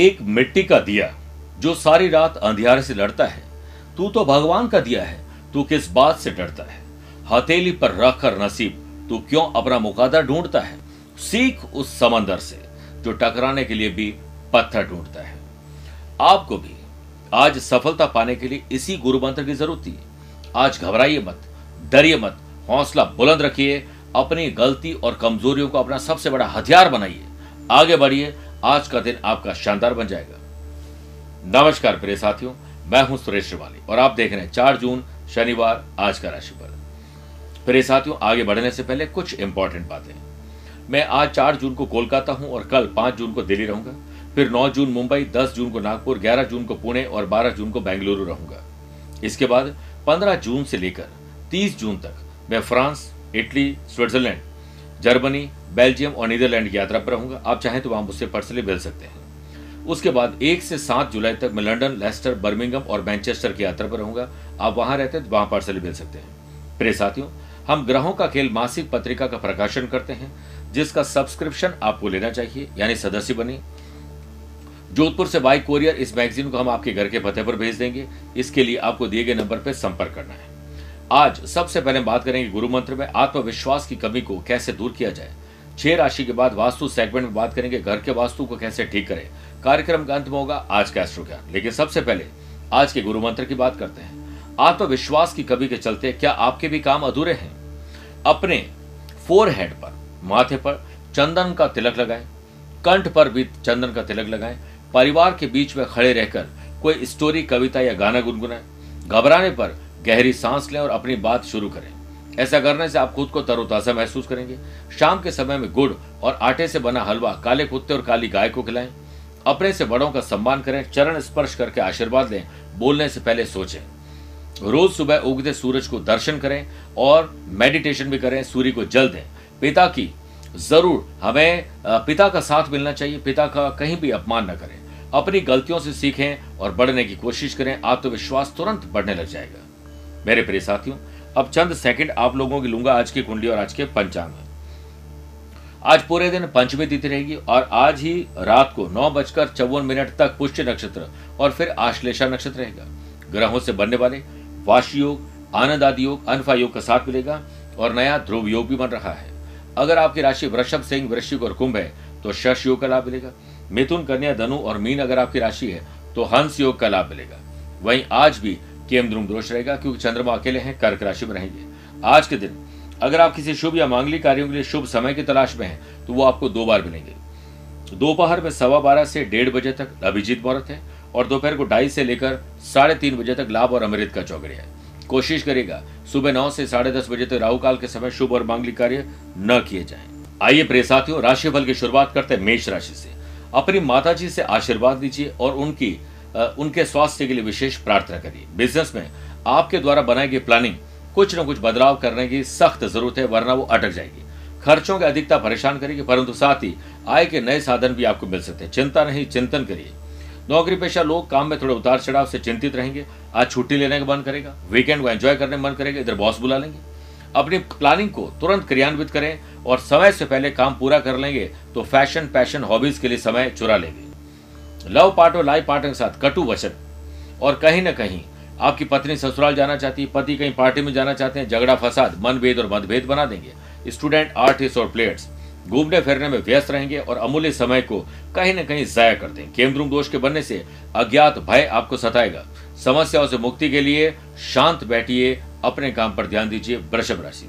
एक मिट्टी का दिया, जो सारी रात अंधियारे से लड़ता है। तू तो भगवान का दिया है, तू किस बात से डरता है? हथेली पर रखकर नसीब, तू क्यों अपना मुकादा ढूंढता है? सीख उस समंदर से, जो टकराने के लिए भी पत्थर ढूंढता है। आपको भी आज सफलता पाने के लिए इसी गुरु मंत्र की ज़रूरत थी। आज घबराइए मत, डरिए मत, हौसला बुलंद रखिए, अपनी गलती और कमजोरियों को अपना सबसे बड़ा हथियार बनाइए। आगे बढ़िए आज का दिन आपका शानदार बन जाएगा। नमस्कार प्रिय साथियों, मैं हूँ सुरेश श्रिवाली और आप देख रहे हैं चार जून, शनिवार, आज का राशिफल। प्रिय साथियों, आगे बढ़ने से पहले कुछ इंपॉर्टेंट बातें। मैं आज चार जून को कोलकाता हूँ और कल पाँच जून को दिल्ली रहूँगा। फिर नौ जून मुंबई, दस जून को नागपुर, ग्यारह जून को पुणे और बारह जून को बेंगलुरु रहूँगा। इसके बाद पंद्रह जून से लेकर तीस जून तक मैं France, Italy, Switzerland, Germany Belgium और नीदरलैंड यात्रा पर रहूँगा। आप चाहें तो वहाँ मुझसे पर्सनली मिल सकते हैं। उसके बाद एक से सात जुलाई तक मैं लंदन, लेस्टर बर्मिंगम और मैनचेस्टर की यात्रा पर रहूँगा। आप वहाँ रहते हैं तो वहाँ पर्सनली मिल सकते हैं। प्रिय साथियों, हम ग्रहों का खेल मासिक पत्रिका का प्रकाशन करते हैं, जिसका सब्सक्रिप्शन आपको लेना चाहिए, यानी सदस्य बने। जोधपुर से बाई कोरियर इस मैगजीन को हम आपके घर के पते पर भेज देंगे। इसके लिए आपको दिए गए नंबर पर संपर्क करना है। आज सबसे पहले बात करेंगे गुरु मंत्र में, आत्मविश्वास की कमी को कैसे दूर किया जाए। छह राशि के बाद वास्तु सेगमेंट में बात करेंगे, घर के वास्तु को कैसे ठीक करें। कार्यक्रम का अंत में होगा आज का एस्ट्रो ज्ञान लेकिन सबसे पहले, आज के गुरु मंत्र की बात करते हैं। आत्मविश्वास की कमी के चलते क्या आपके भी काम अधूरे हैं? अपने फोर हेड पर, माथे पर चंदन का तिलक लगाएँ। कंठ पर भी चंदन का तिलक लगाएँ। परिवार के बीच में खड़े रहकर कोई स्टोरी कविता या गाना गुनगुनाएँ। घबराने पर गहरी सांस लें और अपनी बात शुरू करें। ऐसा करने से आप खुद को तरोताजा महसूस करेंगे। शाम के समय में गुड़ और आटे से बना हलवा, काले कुत्ते और काली गाय को खिलाएँ। अपने से बड़ों का सम्मान करें, चरण स्पर्श करके आशीर्वाद लें, बोलने से पहले सोचें। रोज सुबह उगते सूरज को दर्शन करें और मेडिटेशन भी करें, सूर्य को जल दें। पिता की ज़रूर हमें पिता का साथ मिलना चाहिए, पिता का कहीं भी अपमान न करें। अपनी गलतियों से सीखें और बढ़ने की कोशिश करें, आत्मविश्वास तुरंत बढ़ने लग जाएगा। मेरे प्रिय साथियों अब चंद सेकंड आप लोगों की लूँगा आज की कुंडली और आज के पंचांग। आज पूरे दिन पंचमी तिथि रहेगी और आज ही रात को नौ बजकर चौवन मिनट तक पुष्य नक्षत्र और फिर आश्लेषा नक्षत्र रहेगा। ग्रहों से बनने वाले वाशी योग, आनंद आदि योग, अनफा योग का साथ मिलेगा और नया ध्रुव योग भी बन रहा है। अगर आपकी राशि वृषभ, सिंह, वृश्चिक और कुंभ है तो शश योग का लाभ मिलेगा। मिथुन, कन्या, धनु और मीन अगर आपकी राशि है तो हंस योग का लाभ मिलेगा। वहीं आज भी केम ध्रुव दोष रहेगा, क्योंकि चंद्रमा अकेले हैं, कर्क राशि में रहेंगे। आज के दिन, अगर आप किसी शुभ या मांगलिक कार्यों के लिए शुभ समय की तलाश में हैं तो वो आपको दो बार मिलेंगे। दोपहर में सवा बारह से डेढ़ बजे तक अभिजीत मुहूर्त है, और दोपहर को ढाई से लेकर साढ़े तीन बजे तक लाभ और अमृत का चौकड़िया है। कोशिश करेगा सुबह नौ से साढ़े दस बजे तक राहु काल के समय शुभ और मांगलिक कार्य न किए जाए। आइए प्रिय साथियों, राशिफल की शुरुआत करते हैं मेष राशि से। अपनी माता से आशीर्वाद लीजिए और उनकी उनके स्वास्थ्य के लिए विशेष प्रार्थना करिए। बिज़नेस में आपके द्वारा बनाई गई प्लानिंग कुछ न कुछ बदलाव करने की सख्त ज़रूरत है, वरना वो अटक जाएगी। खर्चों की अधिकता परेशान करेगी, परंतु साथ ही आय के नए साधन भी आपको मिल सकते हैं। चिंता नहीं, चिंतन करिए। नौकरी पेशा लोग काम में थोड़े उतार चढ़ाव से चिंतित रहेंगे। आज छुट्टी लेने का मन करेगा वीकेंड को एंजॉय करने का मन करेगा, इधर बॉस बुला लेंगे। अपनी प्लानिंग को तुरंत क्रियान्वित करें और समय से पहले काम पूरा कर लेंगे तो फ़ैशन पैशन हॉबीज के लिए समय चुरा लेंगे। लव पार्ट और लाइफ पार्टनर के साथ कटु वचन। और कहीं ना कहीं, आपकी पत्नी ससुराल जाना चाहती है पति कहीं पार्टी में जाना चाहते हैं, झगड़ा, फसाद, मनभेद और मतभेद बना देंगे। स्टूडेंट, आर्टिस्ट और प्लेयर्स, घूमने फिरने में व्यस्त रहेंगे और अमूल्य समय को कहीं न कहीं जया कर दें केमद्रुम दोष के बनने से अज्ञात भय आपको सताएगा। समस्याओं से मुक्ति के लिए शांत बैठिए, अपने काम पर ध्यान दीजिए, वृषभ राशि।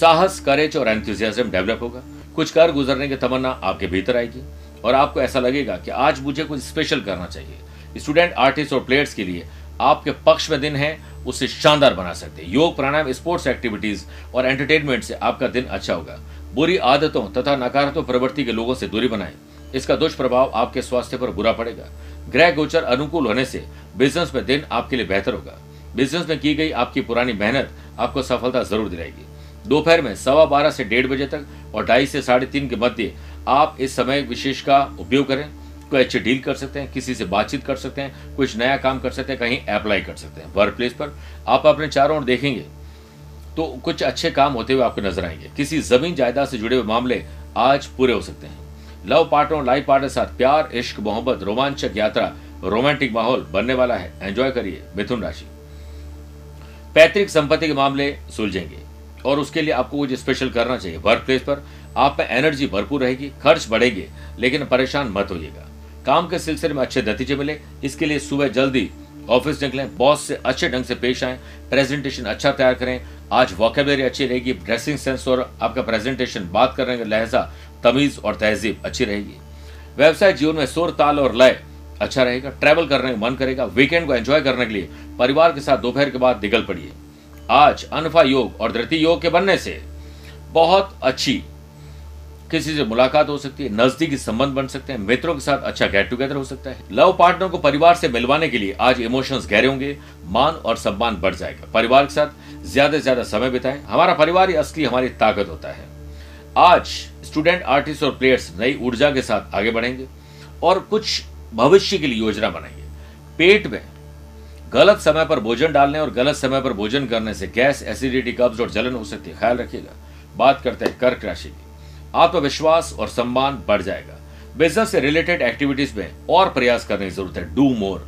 साहस, करेज और एंथुजियाज्म डेवलप होगा। कुछ कर गुजरने की तमन्ना आपके भीतर आएगी। और आपको ऐसा लगेगा कि आज मुझे कुछ स्पेशल करना चाहिए। स्टूडेंट आर्टिस्ट और प्लेयर्स के लिए आपके पक्ष में दिन है, उसे शानदार बना सकते हैं। योग, प्राणायाम स्पोर्ट्स एक्टिविटीज़ और एंटरटेनमेंट से आपका दिन अच्छा होगा। बुरी आदतों तथा नकारात्मक प्रवृत्ति के लोगों से दूरी बनाएँ। इसका दुष्प्रभाव आपके स्वास्थ्य पर बुरा पड़ेगा। ग्रह गोचर अनुकूल होने से बिज़नेस में दिन आपके लिए बेहतर होगा। बिज़नेस में की गई आपकी पुरानी मेहनत आपको सफलता ज़रूर दिलाएगी। दोपहर में सवा बारह से डेढ़ बजे तक और ढाई से साढ़े तीन के मध्य आप इस समय विशेष का उपयोग करें, कोई अच्छी डील कर सकते हैं, किसी से बातचीत कर सकते हैं, कुछ नया काम कर सकते हैं, कहीं अप्लाई कर सकते हैं। वर्क प्लेस पर आप अपने चारों ओर देखेंगे तो कुछ अच्छे काम होते हुए आपको नज़र आएँगे। किसी ज़मीन जायदाद से जुड़े हुए मामले आज पूरे हो सकते हैं। लव पार्टनर लाइफ पार्टनर साथ प्यार, इश्क, मोहब्बत, रोमांचक यात्रा, रोमांटिक माहौल बनने वाला है। एंजॉय करिए मिथुन राशि। पैतृक संपत्ति के मामले सुलझेंगे और उसके लिए आपको कुछ स्पेशल करना चाहिए। वर्क प्लेस पर आप में एनर्जी भरपूर रहेगी, खर्च बढ़ेंगे, लेकिन परेशान मत होइएगा। काम के सिलसिले में अच्छे नतीजे मिले, इसके लिए सुबह जल्दी ऑफ़िस निकलें बॉस से अच्छे ढंग से पेश आए प्रेजेंटेशन अच्छा तैयार करें। आज वॉकेबलरी अच्छी रहेगी ड्रेसिंग सेंस और आपका प्रेजेंटेशन बात करने का लहजा, तमीज और तहजीब अच्छी रहेगी। व्यवसाय जीवन में सुर ताल और लय अच्छा रहेगा ट्रैवल करने का मन करेगा वीकेंड को एंजॉय करने के लिए परिवार के साथ दोपहर के बाद निकल पड़िए। आज अनफा योग और धृति योग के बनने से बहुत अच्छी किसी से मुलाकात हो सकती है, नजदीकी संबंध बन सकते हैं, मित्रों के साथ अच्छा गेट टुगेदर हो सकता है। लव पार्टनर को परिवार से मिलवाने के लिए आज इमोशंस गहरे होंगे, मान और सम्मान बढ़ जाएगा। परिवार के साथ ज़्यादा से ज़्यादा समय बिताएँ। हमारा परिवार ही असली हमारी ताकत होता है। आज स्टूडेंट आर्टिस्ट और प्लेयर्स नई ऊर्जा के साथ आगे बढ़ेंगे और कुछ भविष्य के लिए योजना बनाएँगे। पेट में गलत समय पर भोजन डालने और गलत समय पर भोजन करने से गैस एसिडिटी कब्ज और जलन हो सकती है। ख्याल रखिएगा। बात करते हैं कर्क राशि की। आत्मविश्वास और सम्मान बढ़ जाएगा। बिज़नेस से रिलेटेड एक्टिविटीज़ में और प्रयास करने की ज़रूरत है। डू मोर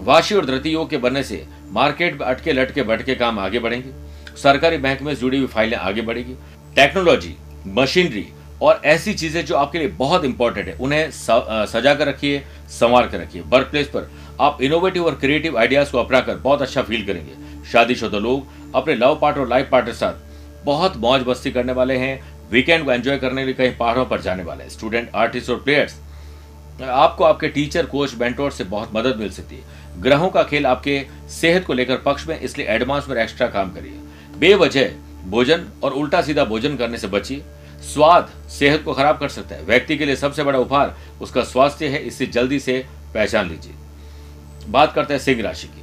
वाशी और धृति योग के बनने से मार्केट में अटके लटके बटके काम आगे बढ़ेंगे। सरकारी बैंक में जुड़ी हुई फाइलें आगे बढ़ेगी। टेक्नोलॉजी मशीनरी और ऐसी चीज़ें जो आपके लिए बहुत इंपॉर्टेंट है, उन्हें सजा कर रखिए, संवार कर रखिए। वर्क प्लेस पर आप इनोवेटिव और क्रिएटिव आइडियाज़ को अपना कर बहुत अच्छा फील करेंगे। शादीशुदा लोग अपने लव पार्टनर और लाइफ पार्टनर साथ बहुत मौज मस्ती करने वाले हैं। वीकेंड को एंजॉय करने के लिए कहीं पहाड़ों पर जाने वाले स्टूडेंट, आर्टिस्ट और प्लेयर्स, आपको आपके टीचर, कोच बेंटोर से बहुत मदद मिल सकती है। ग्रहों का खेल आपके सेहत को लेकर पक्ष में, इसलिए एडवांस में एक्स्ट्रा काम करिए। बेवजह भोजन और उल्टा सीधा भोजन करने से बचिए। स्वाद, सेहत को खराब कर सकता है। व्यक्ति के लिए सबसे बड़ा उपहार उसका स्वास्थ्य है, इससे जल्दी से पहचान लीजिए। बात करते हैं सिंह राशि की।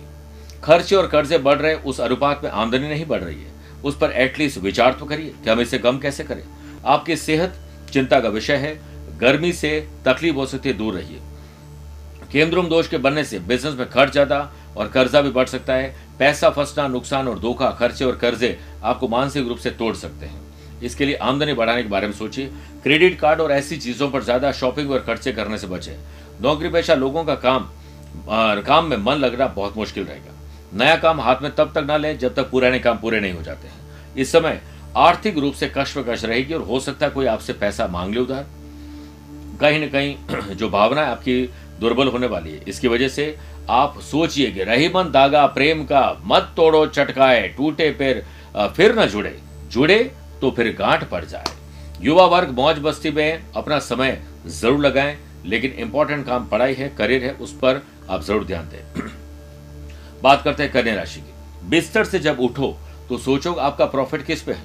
खर्चे और कर्जे बढ़ रहे उस अनुपात में आमदनी नहीं बढ़ रही है। उस पर एटलीस्ट विचार तो करिए कि हम इसे कम कैसे करें। आपकी सेहत चिंता का विषय है गर्मी से तकलीफ़ हो सकती है दूर रहिए। केंद्रुम दोष के बनने से बिज़नेस में खर्च ज़्यादा और कर्जा भी बढ़ सकता है। पैसा फंसना नुकसान और धोखा खर्चे और कर्जे आपको मानसिक रूप से तोड़ सकते हैं। इसके लिए आमदनी बढ़ाने के बारे में सोचिए। क्रेडिट कार्ड और ऐसी चीज़ों पर ज़्यादा शॉपिंग और खर्चे करने से बचे। नौकरी पेशा लोगों का काम आ, काम में मन लगना बहुत मुश्किल रहेगा। नया काम हाथ में तब तक ना लें जब तक पुराने काम पूरे नहीं हो जाते हैं। इस समय आर्थिक रूप से कश रहेगी और हो सकता है कोई आपसे पैसा मांग ले उधार। कहीं ना कहीं जो भावना है आपकी दुर्बल होने वाली है। इसकी वजह से आप सोचिए कि रही मन दागा, प्रेम का मत तोड़ो, चटकाए, टूटे, फिर फिर न जुड़े। जुड़े तो फिर गांठ पड़ जाए। युवा वर्ग मौज बस्ती में अपना समय ज़रूर लगाएँ, लेकिन इंपॉर्टेंट काम पढ़ाई है, करियर है, उस पर आप ज़रूर ध्यान दें। बात करते हैं कन्या राशि की। बिस्तर से जब उठो तो सोचो आपका प्रॉफिट किस पे है।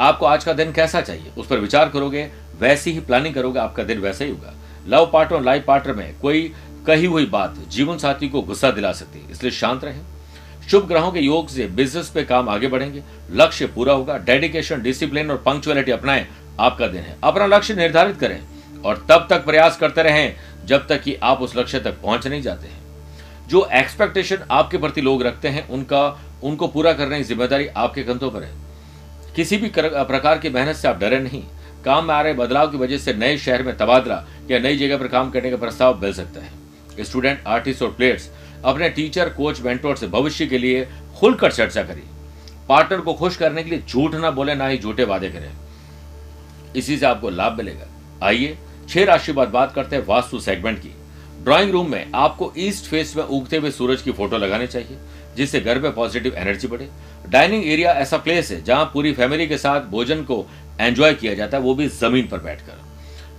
आपको आज का दिन कैसा चाहिए? उस पर विचार करोगे, वैसी ही प्लानिंग करोगे, आपका दिन वैसा ही होगा। लव पार्टनर लाइफ पार्टनर में कोई कही हुई बात जीवन साथी को गुस्सा दिला सकती है, इसलिए शांत रहे। शुभ ग्रहों के योग से बिज़नेस पे काम आगे बढ़ेंगे, लक्ष्य पूरा होगा डेडिकेशन डिसिप्लिन और पंक्चुअलिटी अपनाएँ, आपका दिन है। अपना लक्ष्य निर्धारित करें और तब तक प्रयास करते रहें, जब तक कि आप उस लक्ष्य तक पहुँच नहीं जाते हैं। जो एक्सपेक्टेशन आपके प्रति लोग रखते हैं, उनका, उनको पूरा करने की ज़िम्मेदारी आपके कंधों पर है। किसी भी प्रकार की मेहनत से आप डरे नहीं। काम में आ रहे बदलाव की वजह से नए शहर में तबादला या नई जगह पर काम करने का प्रस्ताव मिल सकता है। स्टूडेंट आर्टिस्ट और प्लेयर्स अपने टीचर कोच मेंटोर से भविष्य के लिए खुलकर चर्चा करें। पार्टनर को खुश करने के लिए झूठ ना बोले, ना ही झूठे वादे करें। इसी से आपको लाभ मिलेगा। आइए, छह राशि बाद बात करते हैं वास्तु सेगमेंट की। ड्राइंग रूम में आपको ईस्ट फेस में उगते हुए सूरज की फ़ोटो लगानी चाहिए, जिससे घर में पॉजिटिव एनर्जी बढ़े। डाइनिंग एरिया ऐसा प्लेस है जहाँ पूरी फैमिली के साथ भोजन को एंजॉय किया जाता है, वो भी ज़मीन पर बैठकर।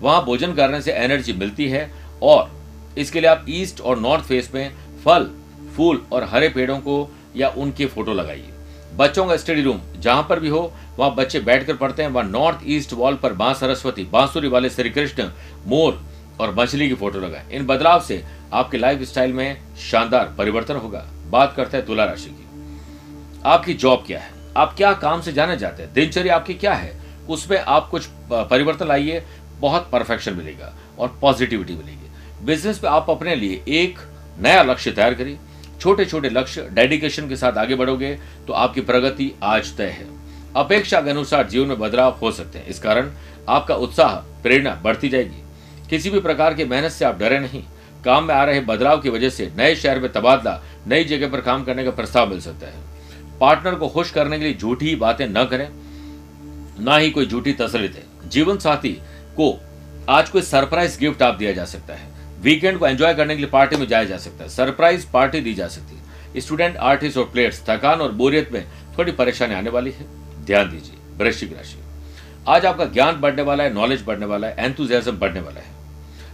वहाँ भोजन करने से एनर्जी मिलती है और इसके लिए आप ईस्ट और नॉर्थ फेस में फल, फूल और हरे पेड़ों को या उनकी फ़ोटो लगाइए। बच्चों का स्टडी रूम जहाँ पर भी हो, वहाँ बच्चे बैठकर पढ़ते हैं, वहाँ नॉर्थ ईस्ट वॉल पर बां सरस्वती, बांसुरी वाले श्री कृष्ण, मोर और मछली की फ़ोटो लगाएँ। इन बदलाव से आपके लाइफ स्टाइल में शानदार परिवर्तन होगा। बात करते हैं तुला राशि की। आपकी जॉब क्या है? आप क्या काम से जाने जाते हैं? दिनचर्या आपकी क्या है? उसमें आप कुछ परिवर्तन लाइए, बहुत परफेक्शन मिलेगा और पॉजिटिविटी मिलेगी। बिज़नेस पे आप अपने लिए एक नया लक्ष्य तैयार करिए। छोटे छोटे लक्ष्य डेडिकेशन के साथ आगे बढ़ोगे तो आपकी प्रगति आज तय है। अपेक्षा के अनुसार जीवन में बदलाव हो सकते हैं। इस कारण आपका उत्साह, प्रेरणा बढ़ती जाएगी। किसी भी प्रकार की मेहनत से आप डरे नहीं। काम में आ रहे बदलाव की वजह से नए शहर में तबादला, नई जगह पर काम करने का प्रस्ताव मिल सकता है। पार्टनर को खुश करने के लिए झूठी बातें न करें, ना ही कोई झूठी तसली दे। जीवन साथी को आज कोई सरप्राइज़ गिफ्ट आप दिया जा सकता है। वीकेंड को एंजॉय करने के लिए पार्टी में जाया जा सकता है। सरप्राइज़ पार्टी दी जा सकती है। स्टूडेंट, आर्टिस्ट और प्लेयर्स, थकान और बोरियत में थोड़ी परेशानी आने वाली है। ध्यान दीजिए, वृश्चिक राशि। आज आपका ज्ञान बढ़ने वाला है नॉलेज बढ़ने वाला है एंथुजियाज्म बढ़ने वाला है।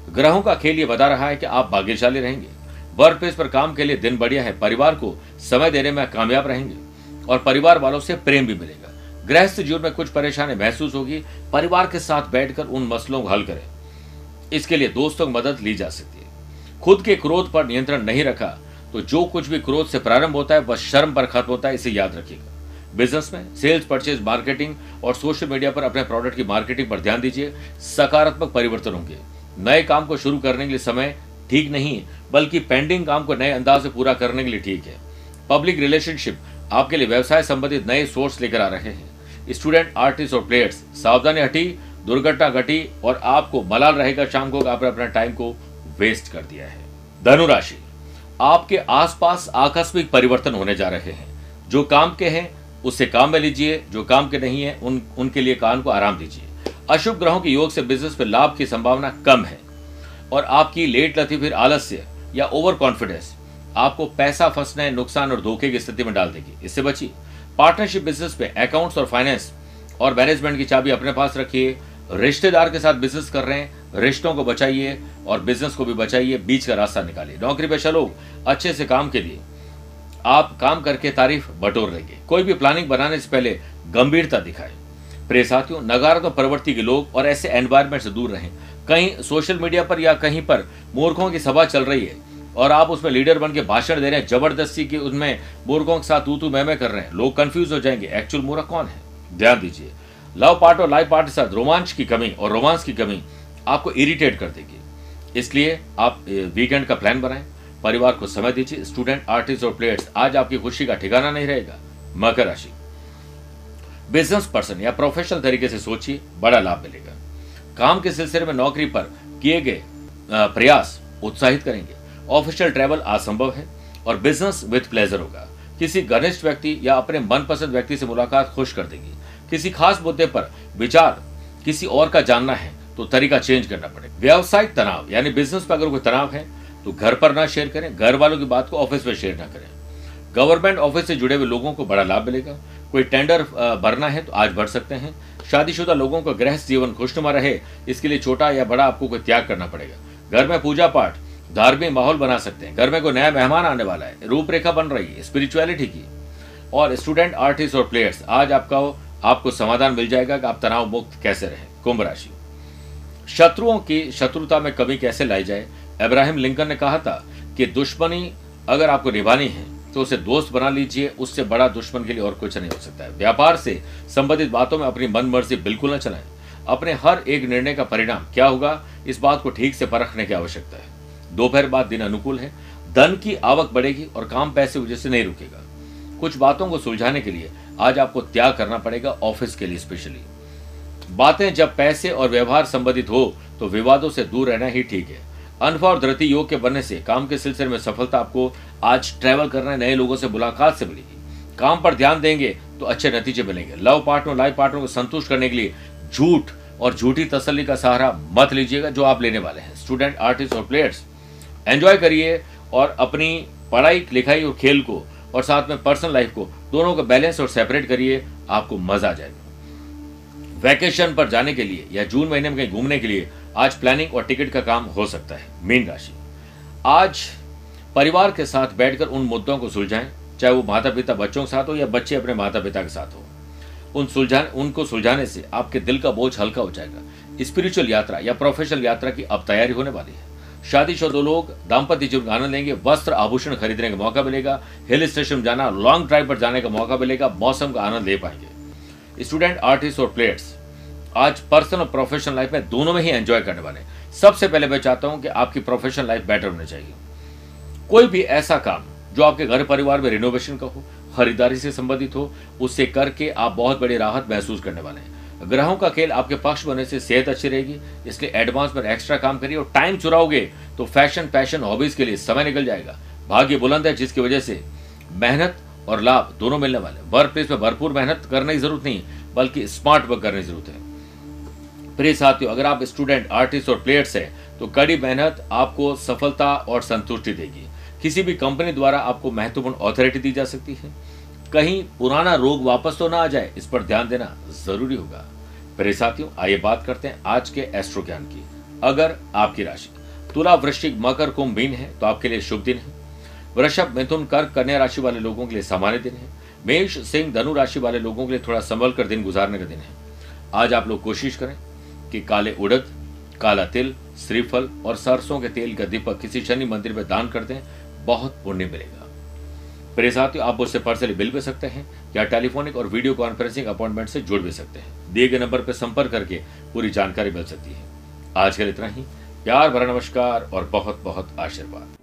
ग्रहों का खेल ये बता रहा है कि आप भाग्यशाली रहेंगे। वर्क प्लेस पर काम के लिए दिन बढ़िया है। परिवार को समय देने में कामयाब रहेंगे और परिवार वालों से प्रेम भी मिलेगा। गृहस्थ जीवन में कुछ परेशानी महसूस होगी। परिवार के साथ बैठकर उन मसलों को हल करें। इसके लिए दोस्तों की मदद ली जा सकती है। खुद के क्रोध पर नियंत्रण नहीं रखा तो जो कुछ भी क्रोध से प्रारंभ होता है, वह शर्म पर खत्म होता है, इसे याद रखिएगा। बिज़नेस में सेल्स परचेज, मार्केटिंग और सोशल मीडिया पर अपने प्रोडक्ट की मार्केटिंग पर ध्यान दीजिए। सकारात्मक परिवर्तन होंगे। नए काम को शुरू करने के लिए समय ठीक नहीं बल्कि पेंडिंग काम को नए अंदाज से पूरा करने के लिए ठीक है। पब्लिक रिलेशनशिप आपके लिए व्यवसाय संबंधित नए सोर्स लेकर आ रहे हैं। स्टूडेंट आर्टिस्ट और प्लेयर्स सावधानी हटी, दुर्घटना घटी और आपको मलाल रहेगा, शाम को आपने अपना टाइम को वेस्ट कर दिया है। धनुराशि आपके आसपास आकस्मिक परिवर्तन होने जा रहे हैं। जो काम के हैं, उससे काम में लीजिए, जो काम के नहीं है, उन, उनके लिए कान को आराम दीजिए। अशुभ ग्रहों के योग से बिज़नेस में लाभ की संभावना कम है। और आपकी लेट लती फिर आलस्य या ओवर कॉन्फिडेंस आपको पैसा फंसने, नुकसान और धोखे की स्थिति में डाल देगी। इससे बचिए। पार्टनरशिप बिज़नेस में अकाउंट्स और फाइनेंस और मैनेजमेंट की चाबी अपने पास रखिए। रिश्तेदार के साथ बिज़नेस कर रहे हैं, रिश्तों को बचाइए और बिज़नेस को भी बचाइए। बीच का रास्ता निकालिए। नौकरी पेशा लोग अच्छे से काम के लिए। आप काम करके तारीफ़ बटोर लेंगे। कोई भी प्लानिंग बनाने से पहले गंभीरता दिखाए। प्रिय साथियों नकारात्मक प्रवृत्ति के लोग और ऐसे एनवायरमेंट से दूर रहें। कहीं सोशल मीडिया पर या कहीं पर मूर्खों की सभा चल रही है और आप उसमें लीडर बन के भाषण दे रहे हैं, ज़बरदस्ती की उसमें मूर्खों के साथ तू तू मैं कर रहे हैं। लोग कंफ्यूज हो जाएँगे। एक्चुअल मूर्ख कौन है? ध्यान दीजिए। लव पार्ट और लाइफ पार्ट के साथ रोमांच की कमी और रोमांस की कमी आपको इरिटेट कर देगी। इसलिए आप वीकेंड का प्लान बनाएँ। परिवार को समय दीजिए। स्टूडेंट आर्टिस्ट और प्लेयर्स आज आपकी खुशी का ठिकाना नहीं रहेगा। मकर राशि। बिज़नेस पर्सन या प्रोफेशनल तरीके से सोचिए, बड़ा लाभ मिलेगा। काम के सिलसिले में नौकरी पर किए गए प्रयास उत्साहित करेंगे। ऑफिशियल ट्रैवल असंभव है और बिज़नेस विथ प्लेजर होगा। किसी घनिष्ठ व्यक्ति या अपने मनपसंद व्यक्ति से मुलाकात खुश कर देगी। किसी खास मुद्दे पर विचार, किसी और का जानना है तो तरीका चेंज करना पड़ेगा। व्यावसायिक तनाव, यानी बिज़नेस पर अगर कोई तनाव है तो घर पर ना शेयर करें, घर वालों की बात को ऑफ़िस में शेयर ना करें। गवर्नमेंट ऑफ़िस से जुड़े हुए लोगों को बड़ा लाभ मिलेगा। कोई टेंडर भरना है तो आज भर सकते हैं। शादीशुदा लोगों का गृह जीवन खुशनुमा रहे, इसके लिए छोटा या बड़ा आपको कोई त्याग करना पड़ेगा। घर में पूजा पाठ धार्मिक माहौल बना सकते हैं। घर में कोई नया मेहमान आने वाला है, रूपरेखा बन रही है स्पिरिचुअलिटी की। और स्टूडेंट आर्टिस्ट और प्लेयर्स आज आपका, आपको समाधान मिल जाएगा कि आप तनाव मुक्त कैसे रहे। कुंभ राशि। शत्रुओं की शत्रुता में कमी कैसे लाई जाए? अब्राहिम लिंकन ने कहा था कि दुश्मनी अगर आपको निभानी है तो उसे दोस्त बना लीजिए, उससे बड़ा दुश्मन के लिए और कुछ नहीं हो सकता है। व्यापार से संबंधित बातों में अपनी मन मर्ज़ी बिल्कुल न चलाएँ। अपने हर एक निर्णय का परिणाम क्या होगा, इस बात को ठीक से परखने की आवश्यकता है। दोपहर बाद दिन अनुकूल है। धन की आवक बढ़ेगी और काम पैसे वजह से नहीं रुकेगा। कुछ बातों को सुलझाने के लिए आज आपको त्याग करना पड़ेगा ऑफ़िस के लिए स्पेशली। बातें जब पैसे और व्यवहार संबंधित हो तो विवादों से दूर रहना ही ठीक है। अनुभव और धरती योग के बनने से, काम के सिलसिले में सफलता आपको आज ट्रैवल करना नए लोगों से मुलाकात से मिलेगी। काम पर ध्यान देंगे तो अच्छे नतीजे मिलेंगे। लव पार्टनर लाइफ पार्टनर को संतुष्ट करने के लिए झूठ और झूठी तसली का सहारा मत लीजिएगा, जो आप लेने वाले हैं। स्टूडेंट आर्टिस्ट और प्लेयर्स एंजॉय करिए और अपनी पढ़ाई, लिखाई और खेल को और साथ में पर्सनल लाइफ को, दोनों को बैलेंस और सेपरेट करिए, आपको मज़ा आ जाएगा। वैकेशन पर जाने के लिए या जून महीने में कहीं घूमने के लिए आज प्लानिंग और टिकट का काम हो सकता है, मीन राशि। आज परिवार के साथ बैठकर उन मुद्दों को सुलझाएँ, चाहे वो माता पिता बच्चों के साथ हो या बच्चे अपने माता पिता के साथ हो। उन सुलझाने, उनको सुलझाने से आपके दिल का बोझ हल्का हो जाएगा। स्पिरिचुअल यात्रा या प्रोफेशनल यात्रा की अब तैयारी होने वाली है। शादीशुदा लोग दाम्पत्य जीवन आनंद लेंगे, वस्त्र आभूषण खरीदने का मौका मिलेगा हिल स्टेशन जाना लॉन्ग ड्राइव पर जाने का मौका मिलेगा, मौसम का आनंद ले पाएँगे। स्टूडेंट आर्टिस्ट और प्लेयर्स आज पर्सनल और प्रोफेशनल लाइफ में दोनों में ही एंजॉय करने वाले सबसे पहले मैं चाहता हूँ कि आपकी प्रोफेशनल लाइफ बेटर होनी चाहिए। कोई भी ऐसा काम जो आपके घर परिवार में रिनोवेशन का हो, खरीदारी से संबंधित हो, उससे करके आप बहुत बड़ी राहत महसूस करने वाले हैं। ग्रहों का खेल आपके पक्ष बनने से सेहत अच्छी रहेगी, इसलिए एडवांस पर एक्स्ट्रा काम करिए और टाइम चुराओगे तो फ़ैशन पैशन हॉबीज के लिए समय निकल जाएगा। भाग्य बुलंद है, जिसकी वजह से मेहनत और लाभ दोनों मिलने वाले वर्क प्लेस में भरपूर मेहनत करने की ज़रूरत नहीं, बल्कि स्मार्ट वर्क करने की ज़रूरत है। प्रिय साथियों, अगर आप स्टूडेंट आर्टिस्ट और प्लेयर्स हैं तो कड़ी मेहनत आपको सफलता और संतुष्टि देगी। किसी भी कंपनी द्वारा आपको महत्वपूर्ण अथॉरिटी दी जा सकती है। कहीं पुराना रोग वापस तो ना आ जाए, इस पर ध्यान देना ज़रूरी होगा। प्रिय साथियों, आइए बात करते हैं आज के एस्ट्रो ज्ञान की। अगर आपकी राशि तुला वृश्चिक मकर कुंभ मीन है तो आपके लिए शुभ दिन है। वृषभ, मिथुन, कर्क, कन्या राशि वाले लोगों के लिए सामान्य दिन है। मेष, सिंह, धनु राशि वाले लोगों के लिए थोड़ा संभल कर दिन गुजारने का दिन है। आज आप लोग कोशिश करें कि काले उड़द, काला तिल, श्रीफल और सरसों के तेल का दीपक किसी शनि मंदिर में दान कर दें, बहुत पुण्य मिलेगा। मेरे साथियों, आप मुझसे पर्सनली मिल भी सकते हैं, या टेलीफोनिक और वीडियो कॉन्फ्रेंसिंग अपॉइंटमेंट से जुड़ भी सकते हैं। दिए गए नंबर पर संपर्क करके पूरी जानकारी मिल सकती है। आज के लिए इतना ही। प्यार भरा नमस्कार और बहुत बहुत आशीर्वाद।